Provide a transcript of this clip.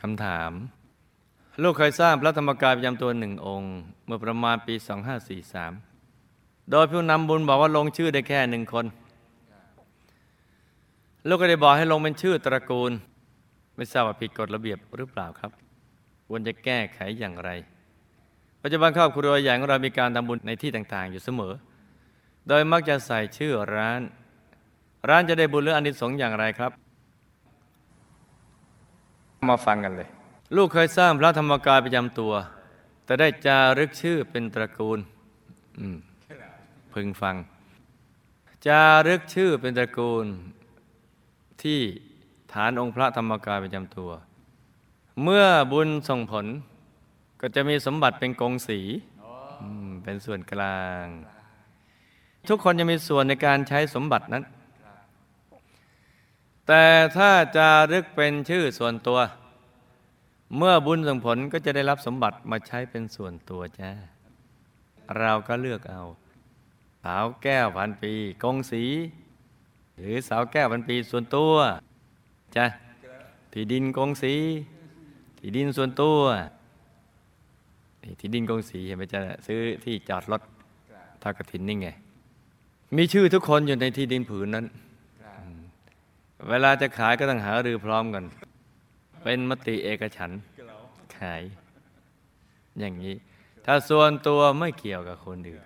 คำถาม ลูกเคยสร้างพระธรรมกายประจำตัวหนึ่งองค์ เมื่อประมาณปี 2543 โดยผู้นำบุญบอกว่าลงชื่อได้แค่หนึ่งคน ลูกก็ได้บอกให้ลงเป็นชื่อตระกูล ไม่ทราบว่าผิดกฎระเบียบหรือเปล่าครับควรจะแก้ไขอย่างไร ปัจจุบันครอบครัวใหญ่ของเรามีการทำบุญในที่ต่างๆ อยู่เสมอ โดยมักจะใส่ชื่อร้าน ร้านจะได้บุญหรืออานิสงส์อย่างไรครับ มาฟังกันเลย ลูกเคยสร้างพระธรรมกายประจำตัว แต่ได้จารึกชื่อเป็นตระกูลพึงฟัง จารึกชื่อเป็นตระกูล ที่ฐานองค์พระธรรมกายประจำตัว เมื่อบุญส่งผลก็จะมีสมบัติเป็นกงสีเป็นส่วนกลาง ทุกคนจะมีส่วนในการใช้สมบัตินั้น แต่ถ้าจารึกเป็นชื่อส่วนตัว เมื่อบุญส่งผลก็จะได้รับสมบัติมาใช้เป็นส่วนตัวจ้าเราก็เลือกเอาสาวแก้วพันปีกงสี หรือสาวแก้วพันปีส่วนตัวจ้ะที่ดินกงสีที่ดินส่วนตัวที่ดินกงสีเห็นไหมจะซื้อที่จอดรถทากถินนี่ไง มีชื่อทุกคนอยู่ในที่ดินผืนนั้น เวลาจะขายก็ต้องหารือพร้อมกัน เป็นมติเอกฉันขาย อย่างนี้ ถ้าส่วนตัวไม่เกี่ยวกับคนอื่น